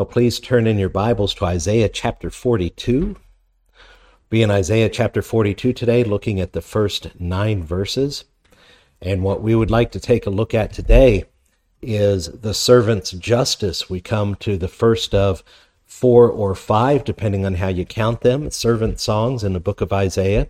Well, please turn in your Bibles to Isaiah chapter 42. Be in Isaiah chapter 42 today, looking at the first nine verses. And what we would like to take a look at today is the servant's justice. We come to the first of four or five, depending on how you count them, servant songs in the book of Isaiah.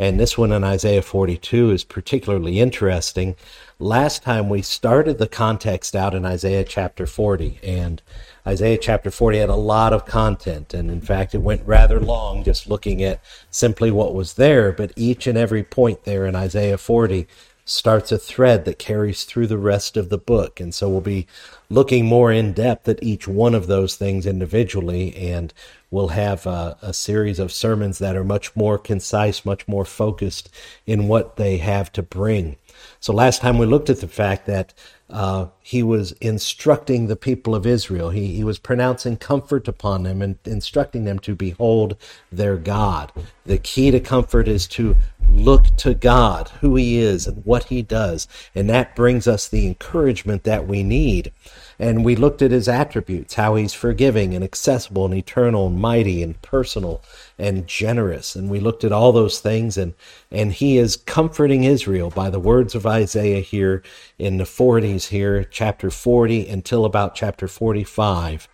And this one in Isaiah 42 is particularly interesting. Last time we started the context out in Isaiah chapter 40, and Isaiah chapter 40 had a lot of content. And in fact, it went rather long just looking at simply what was there. But each and every point there in Isaiah 40 starts a thread that carries through the rest of the book. And so we'll be looking more in depth at each one of those things individually. And we'll have a, a, series of sermons that are much more concise, much more focused in what they have to bring. So last time we looked at the fact that uh, he was instructing the people of Israel. He, he was pronouncing comfort upon them and instructing them to behold their God. The key to comfort is to look to God, who He is and what He does. And that brings us the encouragement that we need. And we looked at His attributes, how He's forgiving and accessible and eternal and mighty and personal and generous. And we looked at all those things and, and He is comforting Israel by the words of Isaiah here in the 40s here, chapter 40 until about chapter 45,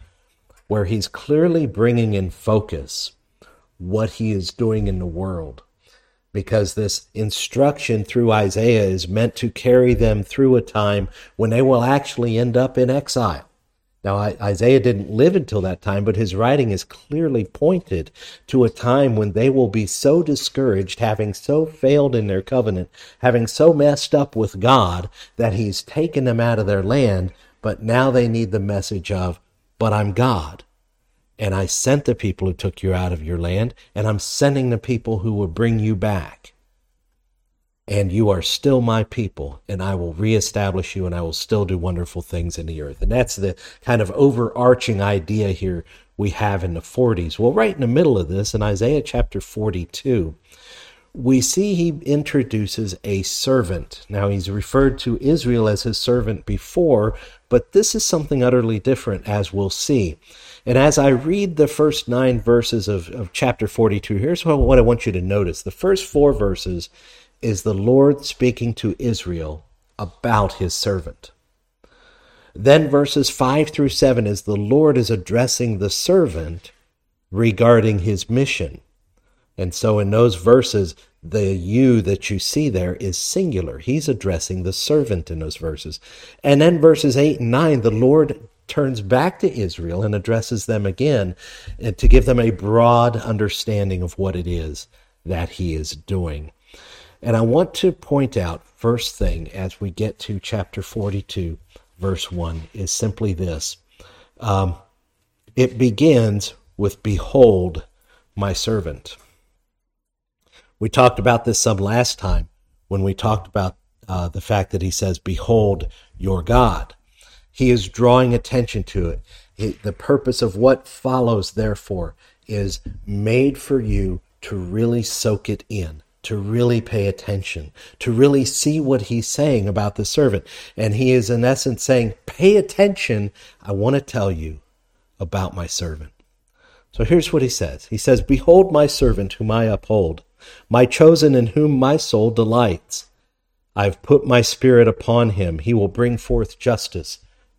where He's clearly bringing in focus what He is doing in the world because this instruction through Isaiah is meant to carry them through a time when they will actually end up in exile. Now, Isaiah didn't live until that time, but his writing is clearly pointed to a time when they will be so discouraged, having so failed in their covenant, having so messed up with God, that he's taken them out of their land, but now they need the message of, but I'm God. And I sent the people who took you out of your land, and I'm sending the people who will bring you back. And you are still my people, and I will reestablish you, and I will still do wonderful things in the earth. And that's the kind of overarching idea here we have in the 40s. Well, right in the middle of this, in Isaiah chapter 42, we see he introduces a servant. Now, he's referred to Israel as his servant before, but this is something utterly different, as we'll see. And as I read the first nine verses of, of chapter 42, here's what I want you to notice. The first four verses is the Lord speaking to Israel about his servant. Then verses 5 through 7 is the Lord is addressing the servant regarding his mission. And so in those verses, the you that you see there is singular. He's addressing the servant in those verses. And then verses 8 and 9, the Lord turns back to Israel and addresses them again to give them a broad understanding of what it is that he is doing. And I want to point out, first thing, as we get to chapter 42, verse 1, is simply this. Um, it begins with, Behold, my servant. We talked about this some last time when we talked about uh, the fact that he says, Behold your God. He is drawing attention to it. it. The purpose of what follows, therefore, is made for you to really soak it in, to really pay attention, to really see what he's saying about the servant. And he is, in essence, saying, Pay attention. I want to tell you about my servant. So here's what he says He says, Behold my servant whom I uphold, my chosen in whom my soul delights. I've put my spirit upon him. He will bring forth justice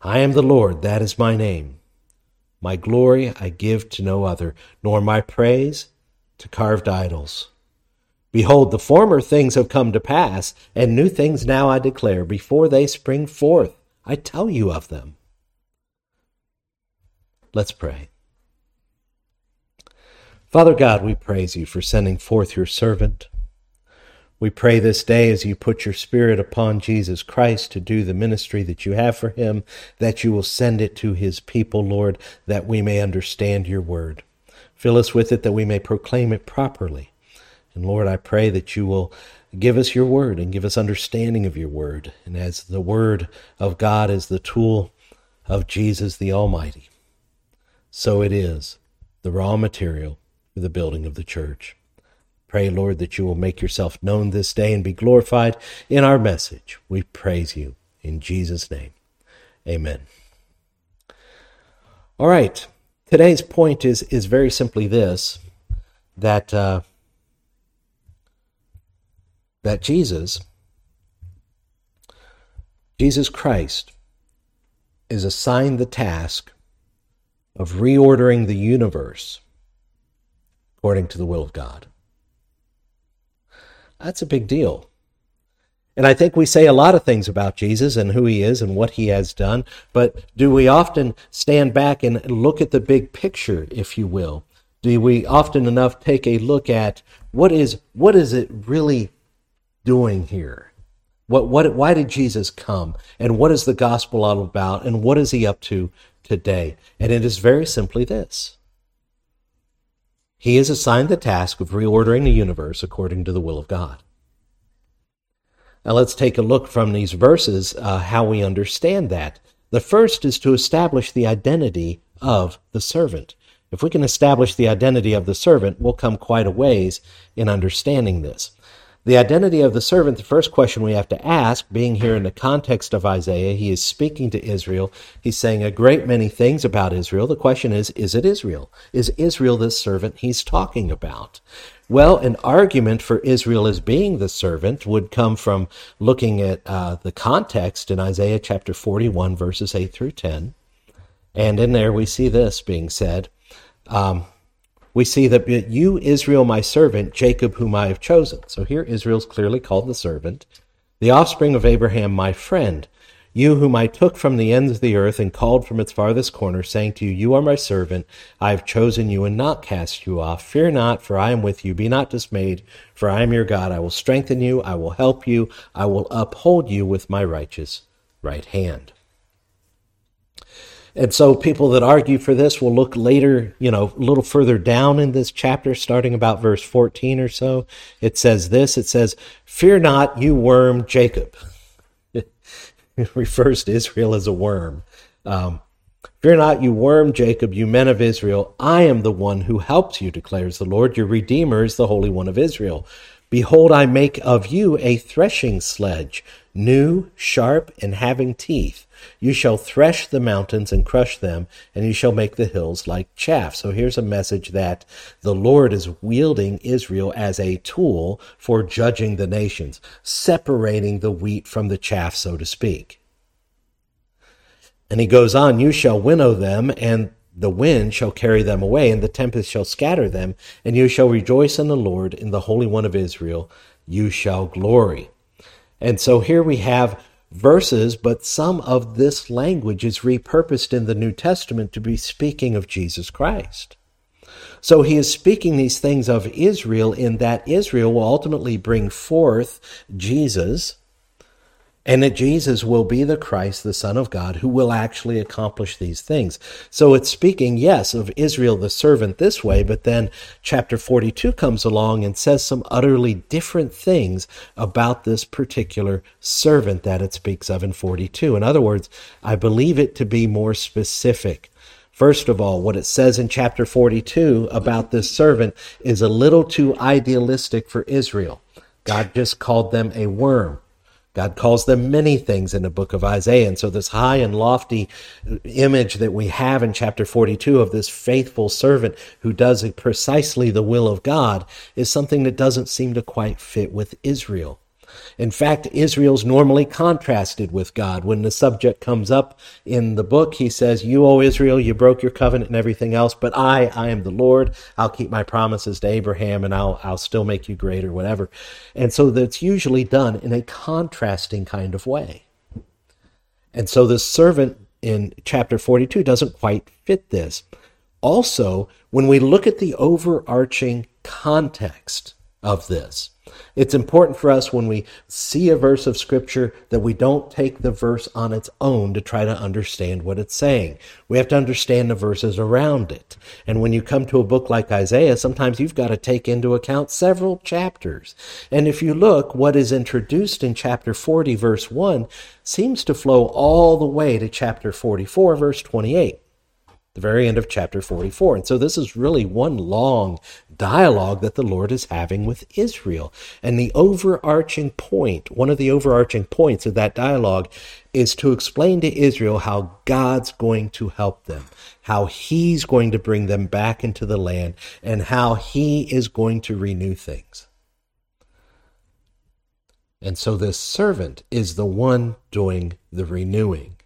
I am the Lord, that is my name. My glory I give to no other, nor my praise to carved idols. Behold, the former things have come to pass, and new things now I declare. Before they spring forth, I tell you of them. Let's pray. Father God, we praise you for sending forth your servant. We pray this day as you put your Spirit upon Jesus Christ to do the ministry that you have for him, that you will send it to his people, Lord, that we may understand your word. Fill us with it that we may proclaim it properly. And Lord, I pray that you will give us your word and give us understanding of your word. And as the word of God is the tool of Jesus the Almighty, so it is the raw material for the building of the church. Pray, Lord, that you will make yourself known this day and be glorified in our message. We praise you in Jesus' name. Amen. All right. Today's point is, is very simply this that, uh, that Jesus, Jesus Christ, is assigned the task of reordering the universe according to the will of God. That's a big deal. And I think we say a lot of things about Jesus and who he is and what he has done, but do we often stand back and look at the big picture, if you will? Do we often enough take a look at what is what is it really doing here? What what why did Jesus come? And what is the gospel all about? And what is he up to today? And it is very simply this. He is assigned the task of reordering the universe according to the will of God. Now let's take a look from these verses uh, how we understand that. The first is to establish the identity of the servant. If we can establish the identity of the servant, we'll come quite a ways in understanding this. The identity of the servant, the first question we have to ask, being here in the context of Isaiah, he is speaking to Israel. He's saying a great many things about Israel. The question is, is it Israel? Is Israel the servant he's talking about? Well, an argument for Israel as being the servant would come from looking at uh, the context in Isaiah chapter 41, verses 8 through 10. And in there we see this being said. Um, we see that you, Israel, my servant, Jacob, whom I have chosen. So here Israel's clearly called the servant, the offspring of Abraham, my friend, you whom I took from the ends of the earth and called from its farthest corner, saying to you, You are my servant, I have chosen you and not cast you off. Fear not, for I am with you. Be not dismayed, for I am your God. I will strengthen you, I will help you, I will uphold you with my righteous right hand. And so people that argue for this will look later, you know, a little further down in this chapter, starting about verse 14 or so. It says this it says, Fear not, you worm Jacob. it refers to Israel as a worm. Um, Fear not, you worm Jacob, you men of Israel. I am the one who helps you, declares the Lord. Your Redeemer is the Holy One of Israel. Behold, I make of you a threshing sledge, new, sharp, and having teeth. You shall thresh the mountains and crush them, and you shall make the hills like chaff. So here's a message that the Lord is wielding Israel as a tool for judging the nations, separating the wheat from the chaff, so to speak. And he goes on, You shall winnow them, and the wind shall carry them away, and the tempest shall scatter them, and you shall rejoice in the Lord, in the Holy One of Israel, you shall glory. And so here we have verses, but some of this language is repurposed in the New Testament to be speaking of Jesus Christ. So he is speaking these things of Israel in that Israel will ultimately bring forth Jesus and that Jesus will be the Christ, the Son of God, who will actually accomplish these things. So it's speaking, yes, of Israel the servant this way, but then chapter 42 comes along and says some utterly different things about this particular servant that it speaks of in 42. In other words, I believe it to be more specific. First of all, what it says in chapter 42 about this servant is a little too idealistic for Israel. God just called them a worm. God calls them many things in the book of Isaiah. And so, this high and lofty image that we have in chapter 42 of this faithful servant who does precisely the will of God is something that doesn't seem to quite fit with Israel. In fact, Israel's normally contrasted with God. When the subject comes up in the book, he says, You, O Israel, you broke your covenant and everything else, but I, I am the Lord. I'll keep my promises to Abraham and I'll, I'll still make you great or whatever. And so that's usually done in a contrasting kind of way. And so the servant in chapter 42 doesn't quite fit this. Also, when we look at the overarching context of this, it's important for us when we see a verse of scripture that we don't take the verse on its own to try to understand what it's saying. We have to understand the verses around it. And when you come to a book like Isaiah, sometimes you've got to take into account several chapters. And if you look, what is introduced in chapter 40, verse 1, seems to flow all the way to chapter 44, verse 28 the very end of chapter 44. And so this is really one long dialogue that the Lord is having with Israel. And the overarching point, one of the overarching points of that dialogue is to explain to Israel how God's going to help them, how he's going to bring them back into the land, and how he is going to renew things. And so this servant is the one doing the renewing.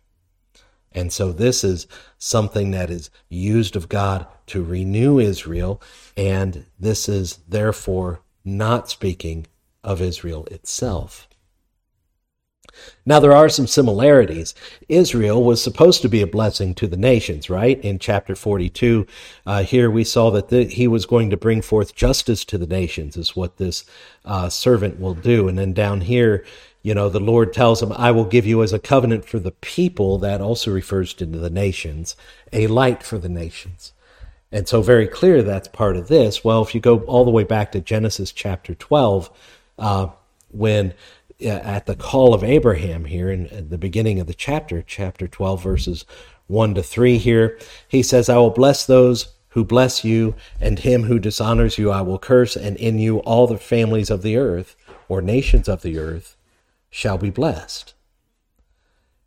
And so this is something that is used of God to renew Israel, and this is therefore not speaking of Israel itself. Now, there are some similarities. Israel was supposed to be a blessing to the nations, right? In chapter 42, uh, here we saw that the, he was going to bring forth justice to the nations, is what this uh, servant will do. And then down here, you know, the Lord tells him, I will give you as a covenant for the people. That also refers to the nations, a light for the nations. And so, very clear that's part of this. Well, if you go all the way back to Genesis chapter 12, uh, when uh, at the call of Abraham here in the beginning of the chapter, chapter 12, verses 1 to 3 here, he says, I will bless those who bless you, and him who dishonors you I will curse, and in you all the families of the earth, or nations of the earth, shall be blessed.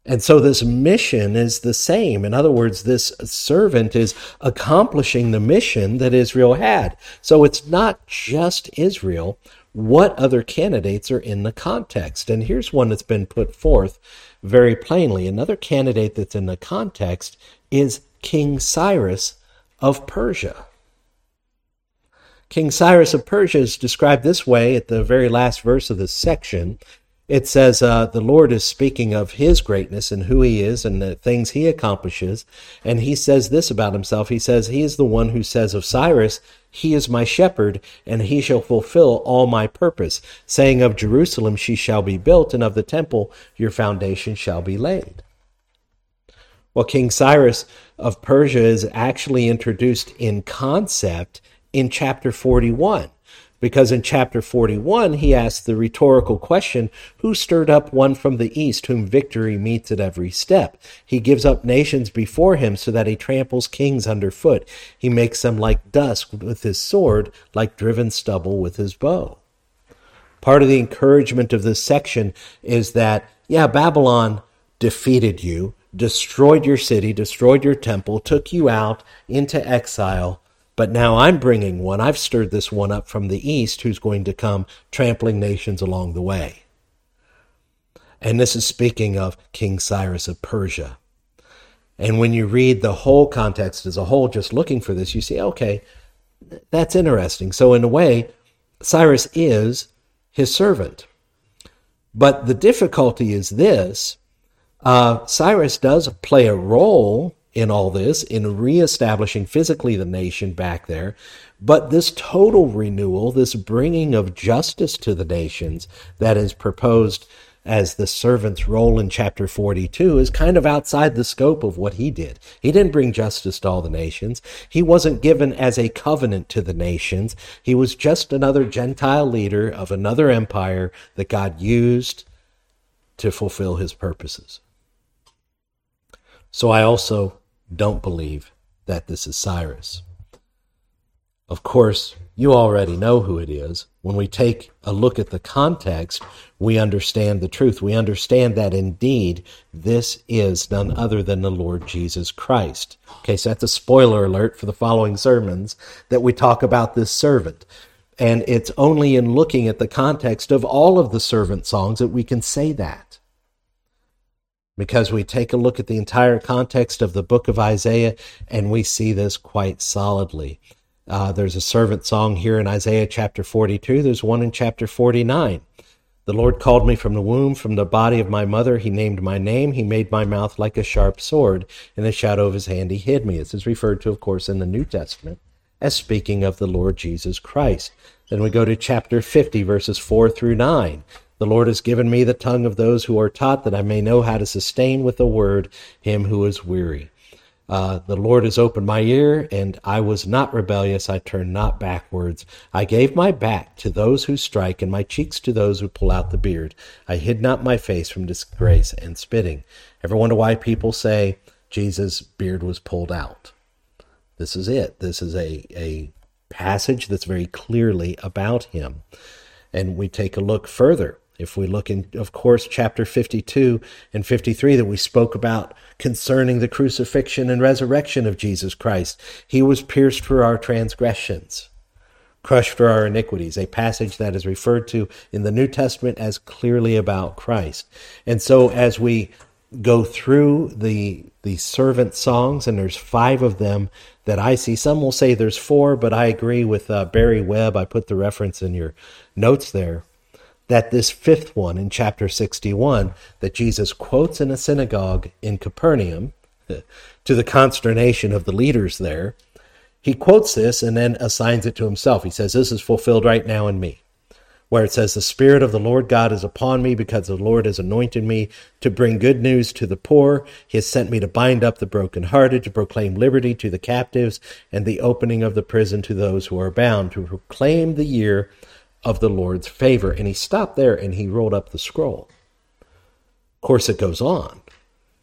And so this mission is the same. In other words, this servant is accomplishing the mission that Israel had. So it's not just Israel. What other candidates are in the context? And here's one that's been put forth very plainly. Another candidate that's in the context is King Cyrus of Persia. King Cyrus of Persia is described this way at the very last verse of this section it says uh, the Lord is speaking of his greatness and who he is and the things he accomplishes. And he says this about himself. He says, He is the one who says of Cyrus, He is my shepherd, and he shall fulfill all my purpose, saying of Jerusalem, She shall be built, and of the temple, Your foundation shall be laid. Well, King Cyrus of Persia is actually introduced in concept in chapter 41. Because in chapter 41, he asks the rhetorical question Who stirred up one from the east, whom victory meets at every step? He gives up nations before him so that he tramples kings underfoot. He makes them like dust with his sword, like driven stubble with his bow. Part of the encouragement of this section is that, yeah, Babylon defeated you, destroyed your city, destroyed your temple, took you out into exile but now I'm bringing one. I've stirred this one up from the east who's going to come trampling nations along the way. And this is speaking of King Cyrus of Persia. And when you read the whole context as a whole, just looking for this, you see, okay, that's interesting. So, in a way, Cyrus is his servant. But the difficulty is this uh, Cyrus does play a role in all this, in reestablishing physically the nation back there. But this total renewal, this bringing of justice to the nations that is proposed as the servant's role in chapter 42 is kind of outside the scope of what he did. He didn't bring justice to all the nations. He wasn't given as a covenant to the nations. He was just another Gentile leader of another empire that God used to fulfill his purposes. So I also don't believe that this is Cyrus. Of course, you already know who it is. When we take a look at the context, we understand the truth. We understand that indeed this is none other than the Lord Jesus Christ. Okay, so that's a spoiler alert for the following sermons that we talk about this servant. And it's only in looking at the context of all of the servant songs that we can say that. Because we take a look at the entire context of the book of Isaiah and we see this quite solidly. Uh, there's a servant song here in Isaiah chapter 42. There's one in chapter 49. The Lord called me from the womb, from the body of my mother. He named my name. He made my mouth like a sharp sword. In the shadow of his hand, he hid me. This is referred to, of course, in the New Testament as speaking of the Lord Jesus Christ. Then we go to chapter 50, verses 4 through 9. The Lord has given me the tongue of those who are taught, that I may know how to sustain with a word him who is weary. Uh, the Lord has opened my ear, and I was not rebellious. I turned not backwards. I gave my back to those who strike, and my cheeks to those who pull out the beard. I hid not my face from disgrace and spitting. Ever wonder why people say Jesus' beard was pulled out? This is it. This is a, a passage that's very clearly about him. And we take a look further if we look in, of course, chapter 52 and 53 that we spoke about concerning the crucifixion and resurrection of Jesus Christ, he was pierced for our transgressions, crushed for our iniquities, a passage that is referred to in the New Testament as clearly about Christ. And so as we go through the the servant songs, and there's five of them that I see. Some will say there's four, but I agree with uh, Barry Webb. I put the reference in your notes there that this fifth one in chapter 61 that Jesus quotes in a synagogue in Capernaum to the consternation of the leaders there, he quotes this and then assigns it to himself. He says, This is fulfilled right now in me. Where it says, The Spirit of the Lord God is upon me because the Lord has anointed me to bring good news to the poor. He has sent me to bind up the brokenhearted, to proclaim liberty to the captives, and the opening of the prison to those who are bound, to proclaim the year of the Lord's favor. And he stopped there and he rolled up the scroll. Of course, it goes on.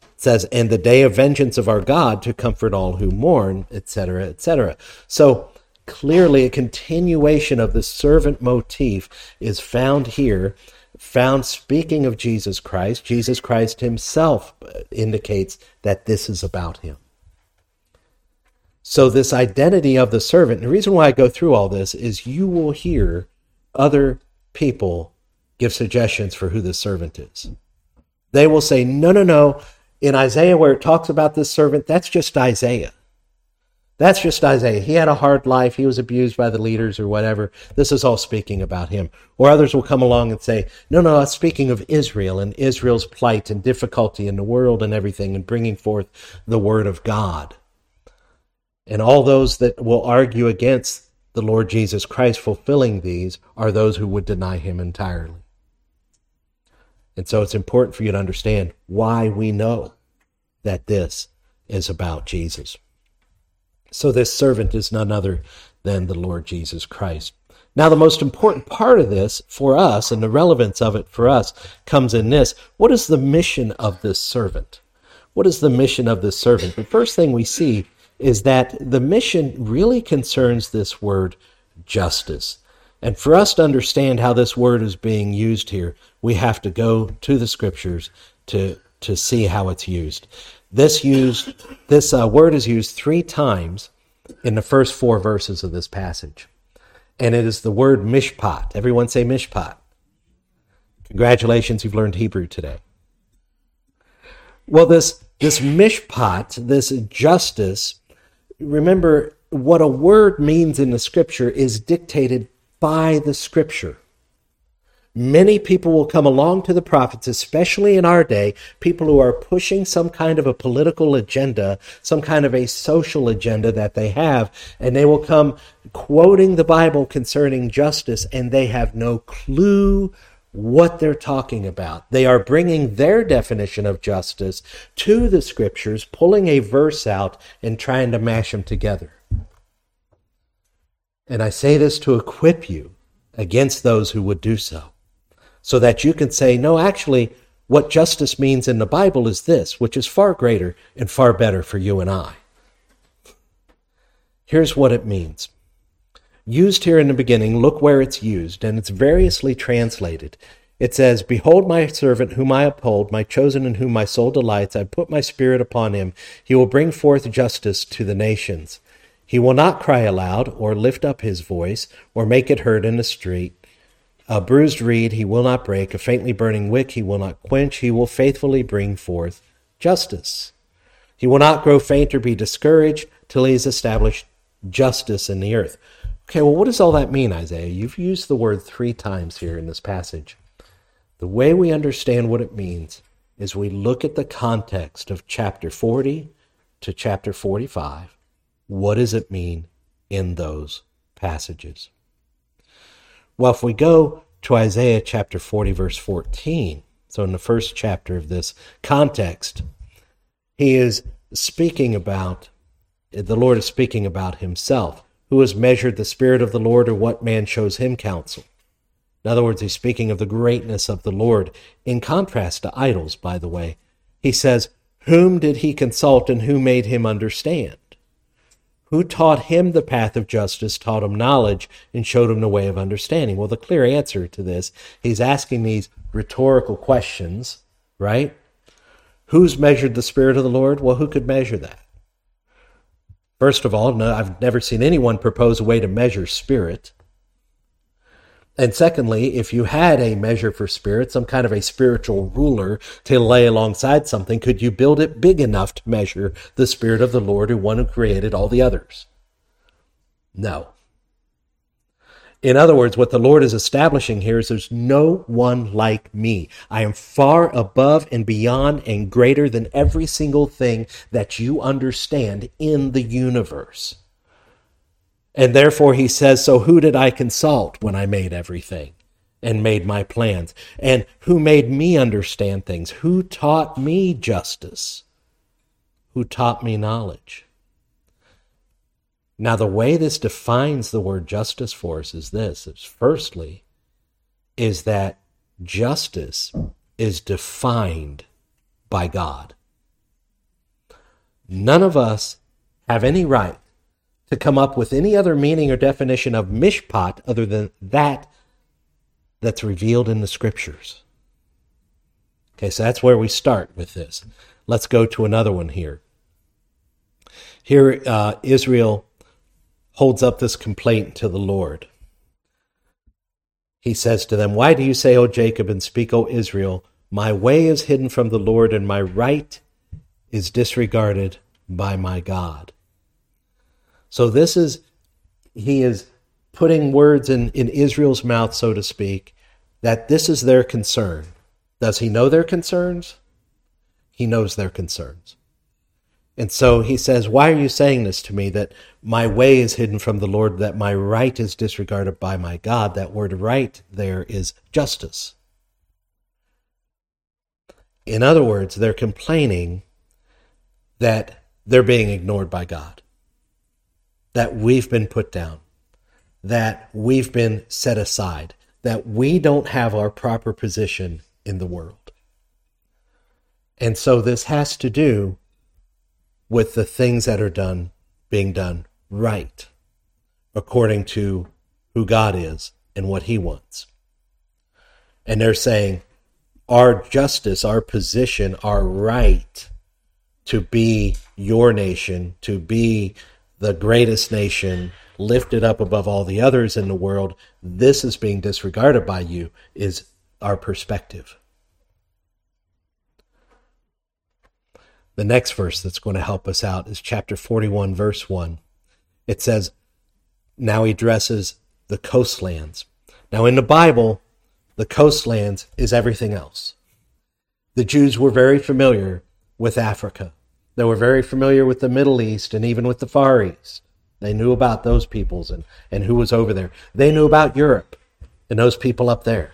It says, and the day of vengeance of our God to comfort all who mourn, etc., etc. So clearly, a continuation of the servant motif is found here, found speaking of Jesus Christ. Jesus Christ himself indicates that this is about him. So, this identity of the servant, and the reason why I go through all this is you will hear other people give suggestions for who the servant is. They will say, no, no, no. In Isaiah, where it talks about this servant, that's just Isaiah. That's just Isaiah. He had a hard life. He was abused by the leaders or whatever. This is all speaking about him. Or others will come along and say, no, no, it's speaking of Israel and Israel's plight and difficulty in the world and everything and bringing forth the word of God. And all those that will argue against the Lord Jesus Christ fulfilling these are those who would deny him entirely. And so it's important for you to understand why we know that this is about Jesus. So this servant is none other than the Lord Jesus Christ. Now, the most important part of this for us and the relevance of it for us comes in this. What is the mission of this servant? What is the mission of this servant? The first thing we see is that the mission really concerns this word justice. And for us to understand how this word is being used here, we have to go to the scriptures to, to see how it's used. This used this uh, word is used three times in the first four verses of this passage, and it is the word mishpat. Everyone say mishpat. Congratulations, you've learned Hebrew today. Well, this this mishpat, this justice, remember what a word means in the scripture is dictated by the scripture. Many people will come along to the prophets, especially in our day, people who are pushing some kind of a political agenda, some kind of a social agenda that they have, and they will come quoting the Bible concerning justice, and they have no clue what they're talking about. They are bringing their definition of justice to the scriptures, pulling a verse out and trying to mash them together. And I say this to equip you against those who would do so, so that you can say, no, actually, what justice means in the Bible is this, which is far greater and far better for you and I. Here's what it means used here in the beginning, look where it's used, and it's variously translated. It says, Behold my servant whom I uphold, my chosen in whom my soul delights. I put my spirit upon him. He will bring forth justice to the nations. He will not cry aloud or lift up his voice or make it heard in the street. A bruised reed he will not break, a faintly burning wick he will not quench. He will faithfully bring forth justice. He will not grow faint or be discouraged till he has established justice in the earth. Okay, well, what does all that mean, Isaiah? You've used the word three times here in this passage. The way we understand what it means is we look at the context of chapter 40 to chapter 45. What does it mean in those passages? Well, if we go to Isaiah chapter 40, verse 14, so in the first chapter of this context, he is speaking about, the Lord is speaking about himself. Who has measured the Spirit of the Lord, or what man shows him counsel? In other words, he's speaking of the greatness of the Lord, in contrast to idols, by the way. He says, Whom did he consult and who made him understand? Who taught him the path of justice, taught him knowledge, and showed him the way of understanding? Well, the clear answer to this, he's asking these rhetorical questions, right? Who's measured the Spirit of the Lord? Well, who could measure that? First of all, no, I've never seen anyone propose a way to measure spirit. And secondly, if you had a measure for spirit, some kind of a spiritual ruler to lay alongside something, could you build it big enough to measure the Spirit of the Lord, who one who created all the others? No. In other words, what the Lord is establishing here is there's no one like me. I am far above and beyond and greater than every single thing that you understand in the universe. And therefore, he says, So who did I consult when I made everything and made my plans? And who made me understand things? Who taught me justice? Who taught me knowledge? Now, the way this defines the word justice for us is this is firstly, is that justice is defined by God. None of us have any right to come up with any other meaning or definition of mishpat other than that that's revealed in the scriptures. Okay, so that's where we start with this. Let's go to another one here. Here, uh, Israel holds up this complaint to the Lord. He says to them, Why do you say, O Jacob, and speak, O Israel, my way is hidden from the Lord, and my right is disregarded by my God? So this is, he is putting words in, in Israel's mouth, so to speak, that this is their concern. Does he know their concerns? He knows their concerns. And so he says, Why are you saying this to me that my way is hidden from the Lord, that my right is disregarded by my God? That word right there is justice. In other words, they're complaining that they're being ignored by God, that we've been put down, that we've been set aside, that we don't have our proper position in the world. And so this has to do with the things that are done being done right according to who God is and what he wants. And they're saying our justice, our position, our right to be your nation, to be the greatest nation, lifted up above all the others in the world, this is being disregarded by you, is our perspective. The next verse that's going to help us out is chapter 41, verse 1. It says, Now he addresses the coastlands. Now, in the Bible, the coastlands is everything else. The Jews were very familiar with Africa. They were very familiar with the Middle East and even with the Far East. They knew about those peoples and, and who was over there. They knew about Europe and those people up there.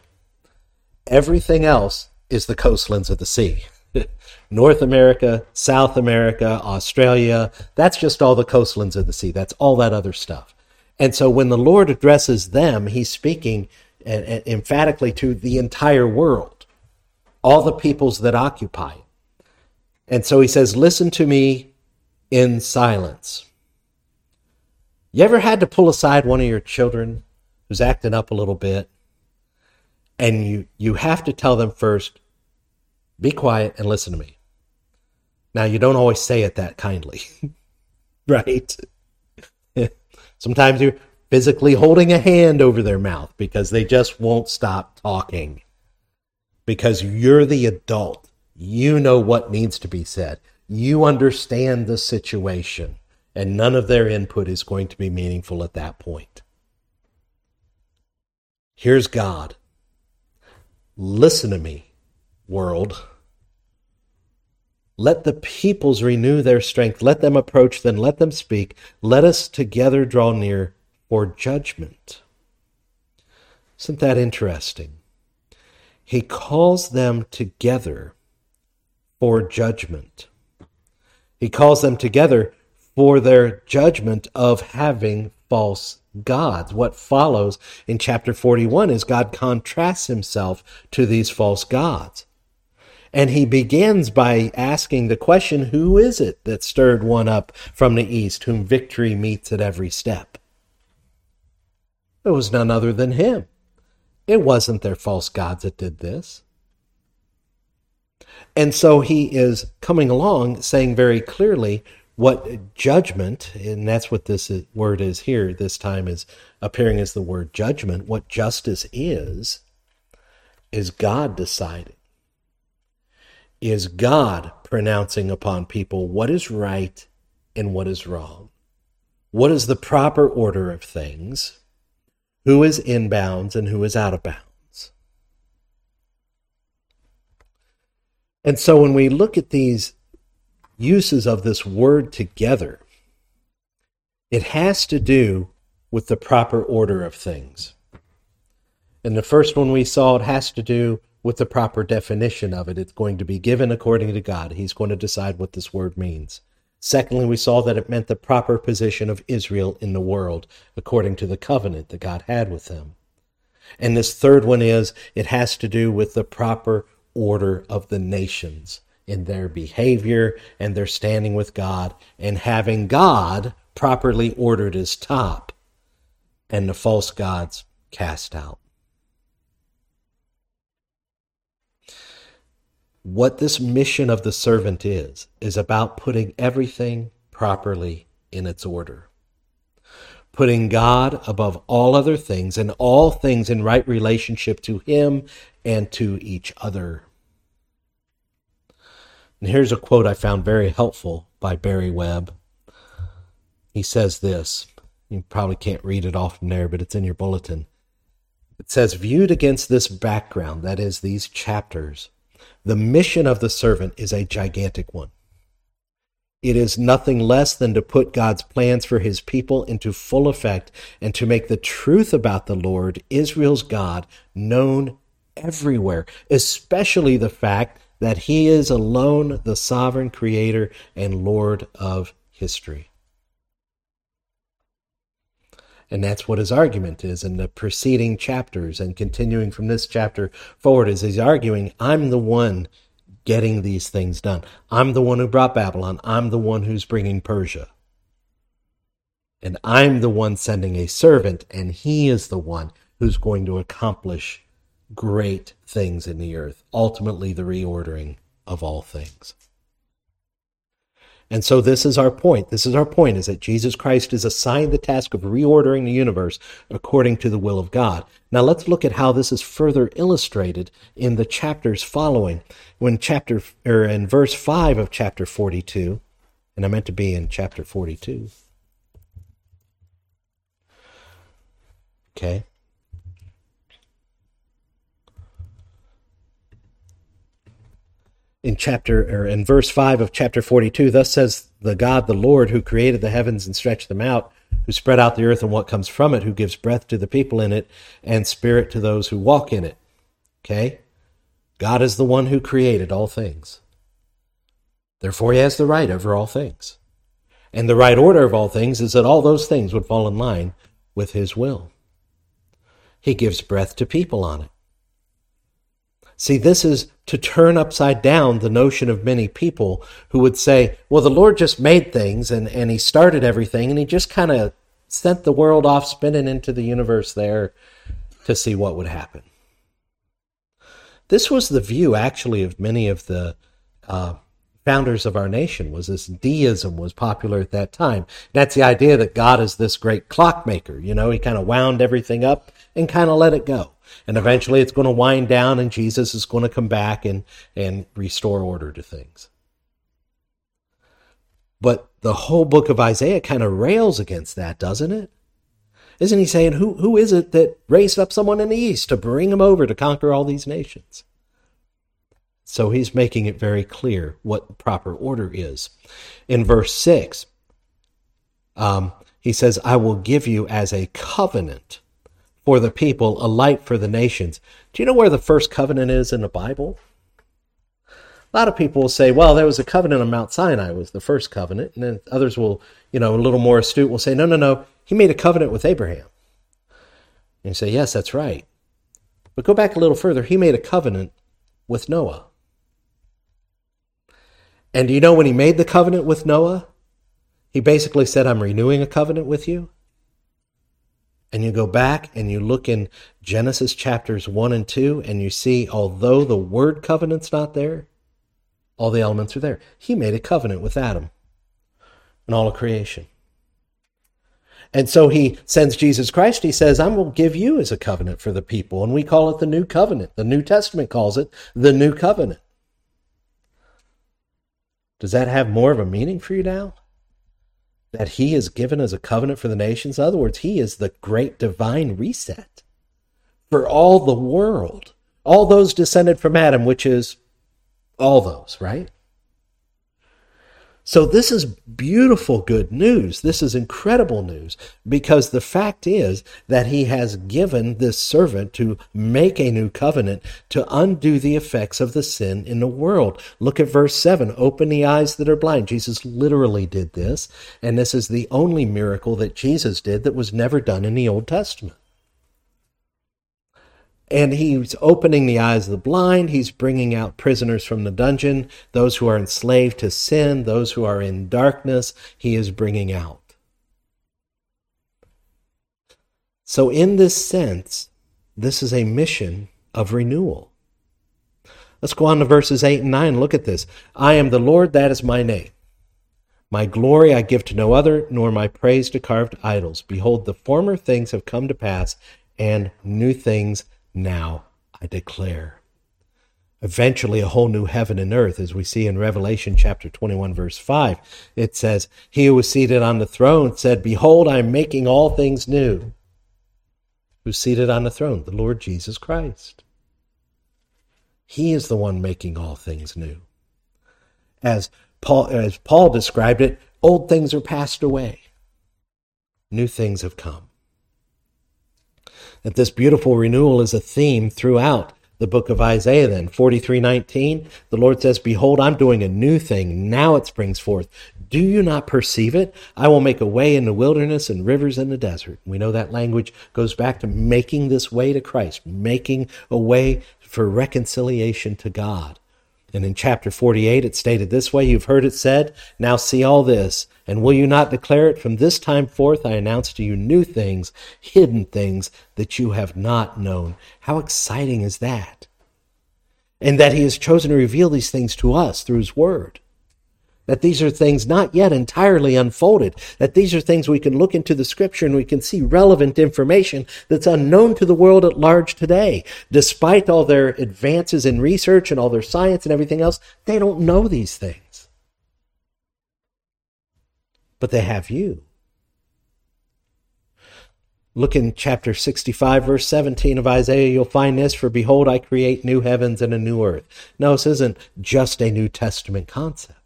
Everything else is the coastlands of the sea. North America, South America, Australia, that's just all the coastlands of the sea. That's all that other stuff. And so when the Lord addresses them, he's speaking uh, uh, emphatically to the entire world, all the peoples that occupy it. And so he says, Listen to me in silence. You ever had to pull aside one of your children who's acting up a little bit? And you, you have to tell them first, be quiet and listen to me. Now, you don't always say it that kindly, right? Sometimes you're physically holding a hand over their mouth because they just won't stop talking. Because you're the adult. You know what needs to be said. You understand the situation, and none of their input is going to be meaningful at that point. Here's God. Listen to me, world. Let the peoples renew their strength. Let them approach, then let them speak. Let us together draw near for judgment. Isn't that interesting? He calls them together for judgment. He calls them together for their judgment of having false gods. What follows in chapter 41 is God contrasts himself to these false gods. And he begins by asking the question Who is it that stirred one up from the east, whom victory meets at every step? It was none other than him. It wasn't their false gods that did this. And so he is coming along saying very clearly what judgment, and that's what this word is here, this time is appearing as the word judgment, what justice is, is God deciding is God pronouncing upon people what is right and what is wrong. What is the proper order of things? Who is in bounds and who is out of bounds? And so when we look at these uses of this word together, it has to do with the proper order of things. And the first one we saw, it has to do with the proper definition of it. It's going to be given according to God. He's going to decide what this word means. Secondly, we saw that it meant the proper position of Israel in the world according to the covenant that God had with them. And this third one is it has to do with the proper order of the nations in their behavior and their standing with God and having God properly ordered as top and the false gods cast out. What this mission of the servant is, is about putting everything properly in its order. Putting God above all other things and all things in right relationship to Him and to each other. And here's a quote I found very helpful by Barry Webb. He says this. You probably can't read it off from there, but it's in your bulletin. It says, Viewed against this background, that is, these chapters, the mission of the servant is a gigantic one. It is nothing less than to put God's plans for his people into full effect and to make the truth about the Lord, Israel's God, known everywhere, especially the fact that he is alone the sovereign creator and Lord of history. And that's what his argument is in the preceding chapters and continuing from this chapter forward is he's arguing, I'm the one getting these things done. I'm the one who brought Babylon. I'm the one who's bringing Persia. And I'm the one sending a servant, and he is the one who's going to accomplish great things in the earth, ultimately, the reordering of all things. And so this is our point. This is our point is that Jesus Christ is assigned the task of reordering the universe according to the will of God. Now let's look at how this is further illustrated in the chapters following. When chapter or in verse 5 of chapter 42, and I meant to be in chapter 42. Okay. In chapter or in verse 5 of chapter 42 thus says the god the lord who created the heavens and stretched them out who spread out the earth and what comes from it who gives breath to the people in it and spirit to those who walk in it. Okay? God is the one who created all things. Therefore he has the right over all things. And the right order of all things is that all those things would fall in line with his will. He gives breath to people on it See, this is to turn upside down the notion of many people who would say, well, the Lord just made things and, and he started everything and he just kind of sent the world off spinning into the universe there to see what would happen. This was the view, actually, of many of the uh, founders of our nation was this deism was popular at that time. That's the idea that God is this great clockmaker. You know, he kind of wound everything up and kind of let it go. And eventually it's going to wind down and Jesus is going to come back and, and restore order to things. But the whole book of Isaiah kind of rails against that, doesn't it? Isn't he saying, who, who is it that raised up someone in the east to bring him over to conquer all these nations? So he's making it very clear what proper order is. In verse 6, um, he says, I will give you as a covenant for the people, a light for the nations. Do you know where the first covenant is in the Bible? A lot of people will say, well, there was a covenant on Mount Sinai was the first covenant. And then others will, you know, a little more astute will say, no, no, no, he made a covenant with Abraham. And you say, yes, that's right. But go back a little further. He made a covenant with Noah. And do you know when he made the covenant with Noah? He basically said, I'm renewing a covenant with you. And you go back and you look in Genesis chapters 1 and 2, and you see, although the word covenant's not there, all the elements are there. He made a covenant with Adam and all of creation. And so he sends Jesus Christ. He says, I will give you as a covenant for the people. And we call it the new covenant. The New Testament calls it the new covenant. Does that have more of a meaning for you now? That he is given as a covenant for the nations? In other words, he is the great divine reset for all the world, all those descended from Adam, which is all those, right? So this is beautiful good news. This is incredible news because the fact is that he has given this servant to make a new covenant to undo the effects of the sin in the world. Look at verse 7. Open the eyes that are blind. Jesus literally did this. And this is the only miracle that Jesus did that was never done in the Old Testament. And he's opening the eyes of the blind. He's bringing out prisoners from the dungeon, those who are enslaved to sin, those who are in darkness, he is bringing out. So, in this sense, this is a mission of renewal. Let's go on to verses 8 and 9. Look at this. I am the Lord, that is my name. My glory I give to no other, nor my praise to carved idols. Behold, the former things have come to pass, and new things now I declare. Eventually, a whole new heaven and earth, as we see in Revelation chapter 21, verse 5. It says, He who was seated on the throne said, Behold, I am making all things new. Who's seated on the throne? The Lord Jesus Christ. He is the one making all things new. As Paul, as Paul described it, old things are passed away, new things have come that this beautiful renewal is a theme throughout the book of Isaiah then. 43:19 the Lord says behold I'm doing a new thing. Now it springs forth. Do you not perceive it? I will make a way in the wilderness and rivers in the desert. We know that language goes back to making this way to Christ making a way for reconciliation to God and in chapter 48, it stated this way You've heard it said, now see all this. And will you not declare it? From this time forth, I announce to you new things, hidden things that you have not known. How exciting is that? And that He has chosen to reveal these things to us through His Word that these are things not yet entirely unfolded, that these are things we can look into the scripture and we can see relevant information that's unknown to the world at large today. Despite all their advances in research and all their science and everything else, they don't know these things. But they have you. Look in chapter 65, verse 17 of Isaiah, you'll find this For behold, I create new heavens and a new earth. No, this isn't just a New Testament concept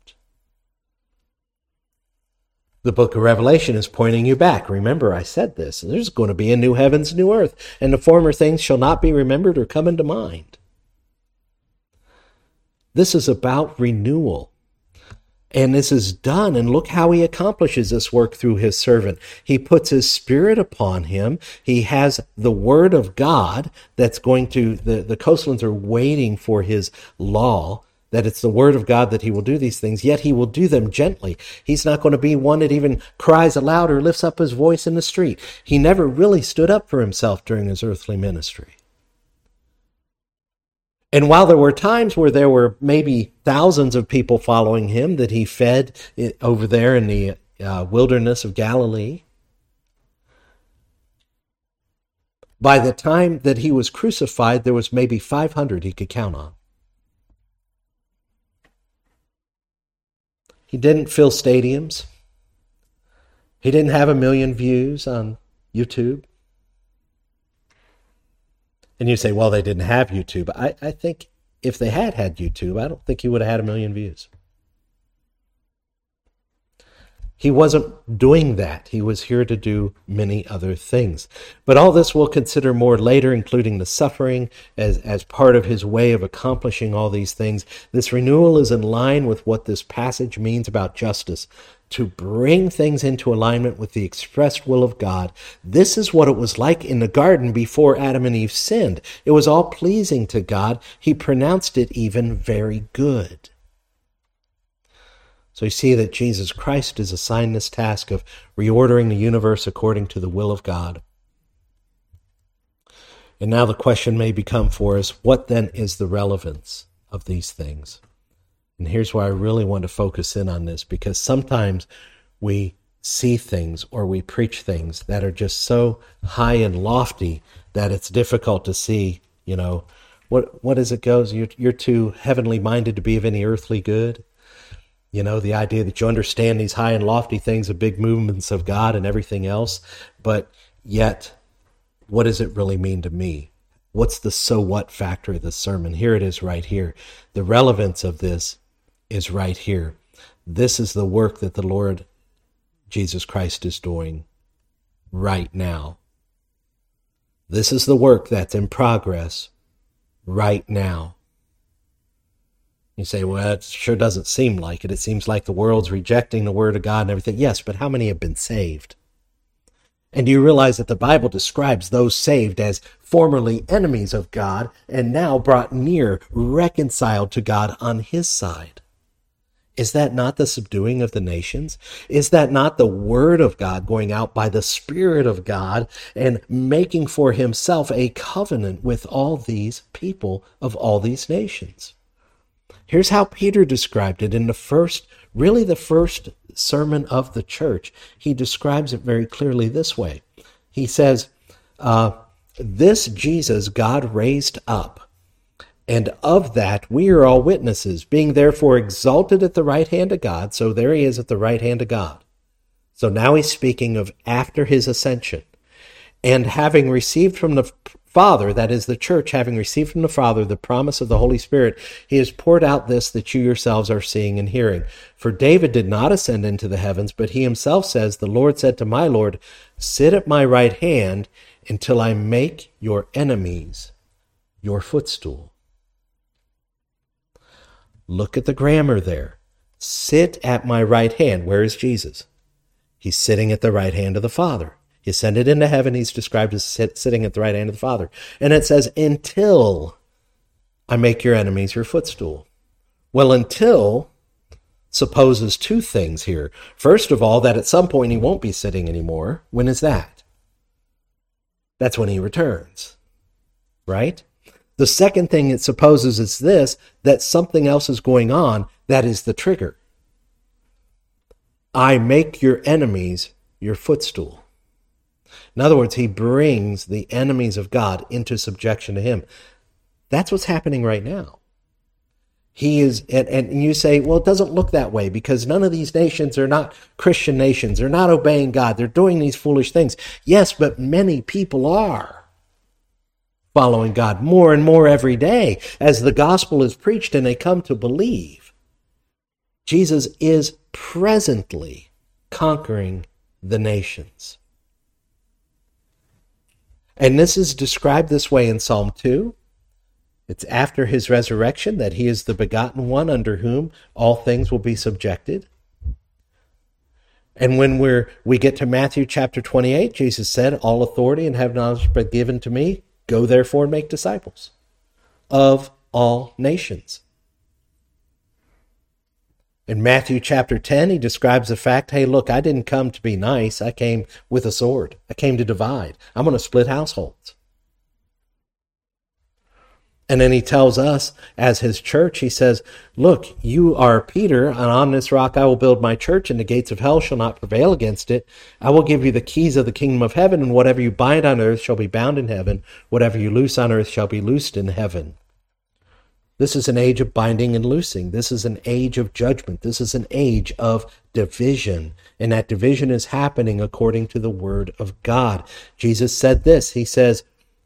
the book of Revelation is pointing you back. Remember, I said this. There's going to be a new heavens, new earth, and the former things shall not be remembered or come into mind. This is about renewal. And this is done, and look how he accomplishes this work through his servant. He puts his spirit upon him. He has the word of God that's going to, the, the coastlands are waiting for his law that it's the word of God that he will do these things, yet he will do them gently. He's not going to be one that even cries aloud or lifts up his voice in the street. He never really stood up for himself during his earthly ministry. And while there were times where there were maybe thousands of people following him that he fed over there in the uh, wilderness of Galilee, by the time that he was crucified, there was maybe 500 he could count on. He didn't fill stadiums. He didn't have a million views on YouTube. And you say, well, they didn't have YouTube. I, I think if they had had YouTube, I don't think he would have had a million views. He wasn't doing that. He was here to do many other things. But all this we'll consider more later, including the suffering as, as part of his way of accomplishing all these things. This renewal is in line with what this passage means about justice to bring things into alignment with the expressed will of God. This is what it was like in the garden before Adam and Eve sinned. It was all pleasing to God. He pronounced it even very good. So you see that Jesus Christ is assigned this task of reordering the universe according to the will of God. And now the question may become for us what then is the relevance of these things? And here's why I really want to focus in on this because sometimes we see things or we preach things that are just so high and lofty that it's difficult to see, you know, what what as it goes, you're, you're too heavenly minded to be of any earthly good. You know, the idea that you understand these high and lofty things, the big movements of God and everything else, but yet, what does it really mean to me? What's the so what factor of the sermon? Here it is right here. The relevance of this is right here. This is the work that the Lord Jesus Christ is doing right now. This is the work that's in progress right now. You say, well, it sure doesn't seem like it. It seems like the world's rejecting the Word of God and everything. Yes, but how many have been saved? And do you realize that the Bible describes those saved as formerly enemies of God and now brought near, reconciled to God on His side? Is that not the subduing of the nations? Is that not the word of God going out by the Spirit of God and making for himself a covenant with all these people of all these nations? Here's how Peter described it in the first, really the first sermon of the church. He describes it very clearly this way. He says, uh, This Jesus God raised up and of that we are all witnesses, being therefore exalted at the right hand of God. So there he is at the right hand of God. So now he's speaking of after his ascension. And having received from the Father, that is the church, having received from the Father the promise of the Holy Spirit, he has poured out this that you yourselves are seeing and hearing. For David did not ascend into the heavens, but he himself says, The Lord said to my Lord, Sit at my right hand until I make your enemies your footstool. Look at the grammar there. Sit at my right hand. Where is Jesus? He's sitting at the right hand of the Father. He ascended into heaven. He's described as sit, sitting at the right hand of the Father. And it says, until I make your enemies your footstool. Well, until supposes two things here. First of all, that at some point he won't be sitting anymore. When is that? That's when he returns, right? The second thing it supposes is this that something else is going on that is the trigger. I make your enemies your footstool. In other words, he brings the enemies of God into subjection to him. That's what's happening right now. He is, and, and you say, well, it doesn't look that way because none of these nations are not Christian nations. They're not obeying God. They're doing these foolish things. Yes, but many people are following God more and more every day as the gospel is preached and they come to believe. Jesus is presently conquering the nations. And this is described this way in Psalm 2. It's after his resurrection that he is the begotten one under whom all things will be subjected. And when we're we get to Matthew chapter 28, Jesus said, All authority and have has been given to me. Go therefore and make disciples of all nations. In Matthew chapter 10, he describes the fact hey, look, I didn't come to be nice. I came with a sword. I came to divide. I'm going to split households. And then he tells us, as his church, he says, Look, you are Peter, and on this rock I will build my church, and the gates of hell shall not prevail against it. I will give you the keys of the kingdom of heaven, and whatever you bind on earth shall be bound in heaven, whatever you loose on earth shall be loosed in heaven. This is an age of binding and loosing. This is an age of judgment. This is an age of division. And that division is happening according to the word of God. Jesus said this He says,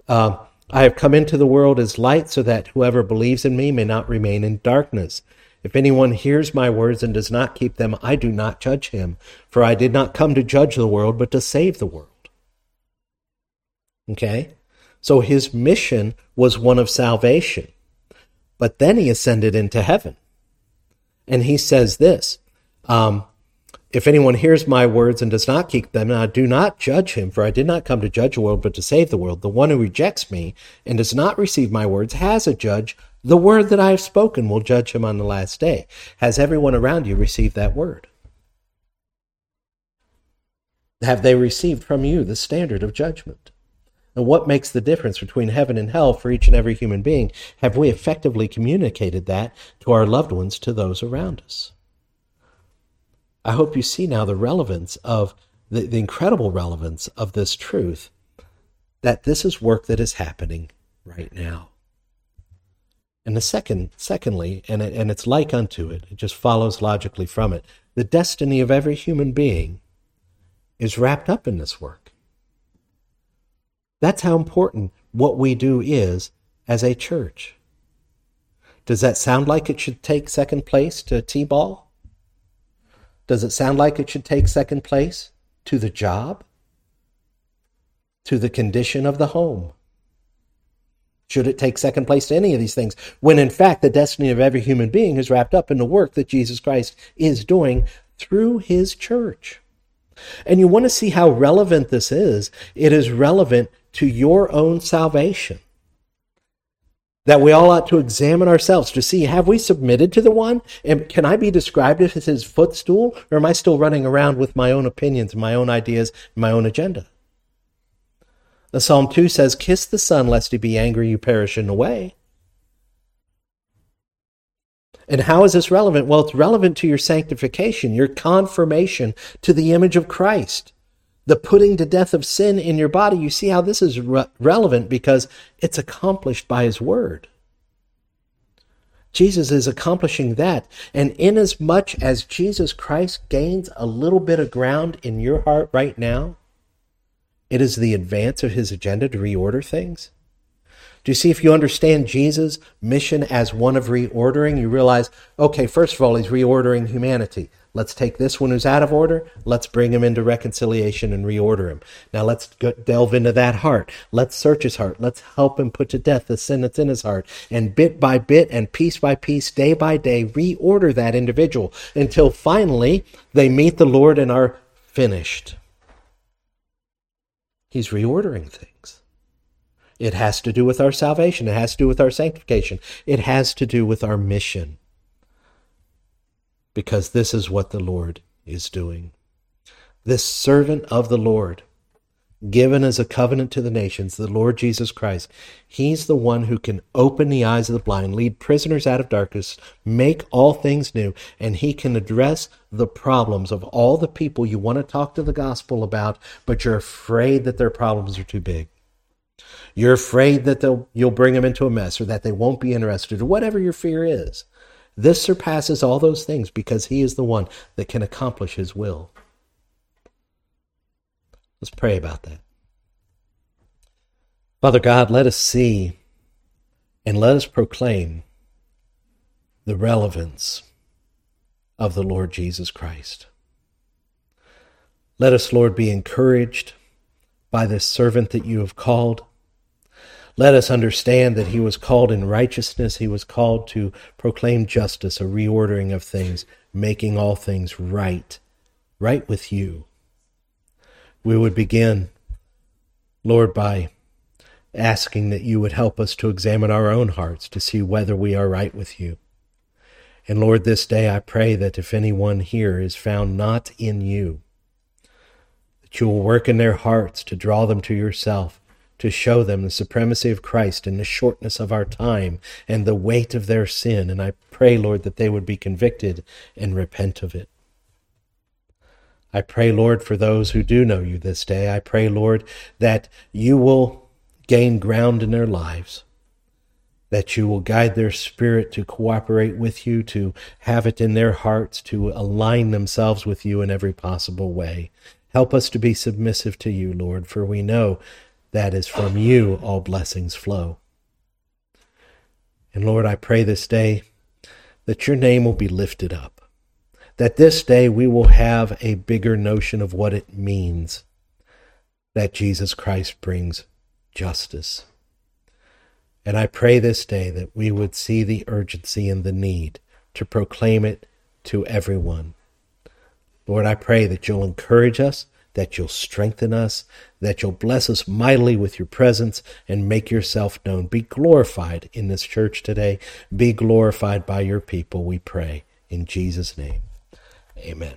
uh, I have come into the world as light so that whoever believes in me may not remain in darkness. If anyone hears my words and does not keep them, I do not judge him, for I did not come to judge the world, but to save the world. Okay? So his mission was one of salvation. But then he ascended into heaven. And he says this um, if anyone hears my words and does not keep them, I do not judge him, for I did not come to judge the world, but to save the world. The one who rejects me and does not receive my words has a judge. The word that I have spoken will judge him on the last day. Has everyone around you received that word? Have they received from you the standard of judgment? And what makes the difference between heaven and hell for each and every human being? Have we effectively communicated that to our loved ones, to those around us? I hope you see now the relevance of the, the incredible relevance of this truth that this is work that is happening right now. And the second, secondly, and, it, and it's like unto it, it just follows logically from it, the destiny of every human being is wrapped up in this work. That's how important what we do is as a church. Does that sound like it should take second place to T ball? Does it sound like it should take second place to the job? To the condition of the home? Should it take second place to any of these things? When in fact, the destiny of every human being is wrapped up in the work that Jesus Christ is doing through his church. And you want to see how relevant this is. It is relevant to your own salvation that we all ought to examine ourselves to see have we submitted to the one? And can i be described as his footstool or am i still running around with my own opinions my own ideas my own agenda? The psalm 2 says kiss the son lest he be angry you perish in the way. And how is this relevant? Well it's relevant to your sanctification your confirmation to the image of christ the putting to death of sin in your body, you see how this is re- relevant because it's accomplished by his word. Jesus is accomplishing that. And inasmuch as Jesus Christ gains a little bit of ground in your heart right now, it is the advance of his agenda to reorder things. Do you see if you understand Jesus' mission as one of reordering, you realize, okay, first of all, he's reordering humanity. Let's take this one who's out of order. Let's bring him into reconciliation and reorder him. Now let's go, delve into that heart. Let's search his heart. Let's help him put to death the sin that's in his heart. And bit by bit and piece by piece, day by day, reorder that individual until finally they meet the Lord and are finished. He's reordering things. It has to do with our salvation. It has to do with our sanctification. It has to do with our mission because this is what the Lord is doing. This servant of the Lord, given as a covenant to the nations, the Lord Jesus Christ, he's the one who can open the eyes of the blind, lead prisoners out of darkness, make all things new, and he can address the problems of all the people you want to talk to the gospel about, but you're afraid that their problems are too big. You're afraid that they'll you'll bring them into a mess or that they won't be interested or whatever your fear is. This surpasses all those things because he is the one that can accomplish his will. Let's pray about that. Father God, let us see and let us proclaim the relevance of the Lord Jesus Christ. Let us, Lord, be encouraged by this servant that you have called. Let us understand that he was called in righteousness. He was called to proclaim justice, a reordering of things, making all things right, right with you. We would begin, Lord, by asking that you would help us to examine our own hearts to see whether we are right with you. And Lord, this day I pray that if anyone here is found not in you, that you will work in their hearts to draw them to yourself to show them the supremacy of Christ and the shortness of our time and the weight of their sin. And I pray, Lord, that they would be convicted and repent of it. I pray, Lord, for those who do know you this day. I pray, Lord, that you will gain ground in their lives, that you will guide their spirit to cooperate with you, to have it in their hearts, to align themselves with you in every possible way. Help us to be submissive to you, Lord, for we know that is from you all blessings flow. And Lord, I pray this day that your name will be lifted up that this day we will have a bigger notion of what it means that Jesus Christ brings justice. And I pray this day that we would see the urgency and the need to proclaim it to everyone. Lord, I pray that you'll encourage us, that you'll strengthen us, that you'll bless us mightily with your presence and make yourself known. Be glorified in this church today. Be glorified by your people, we pray. In Jesus' name. Amen.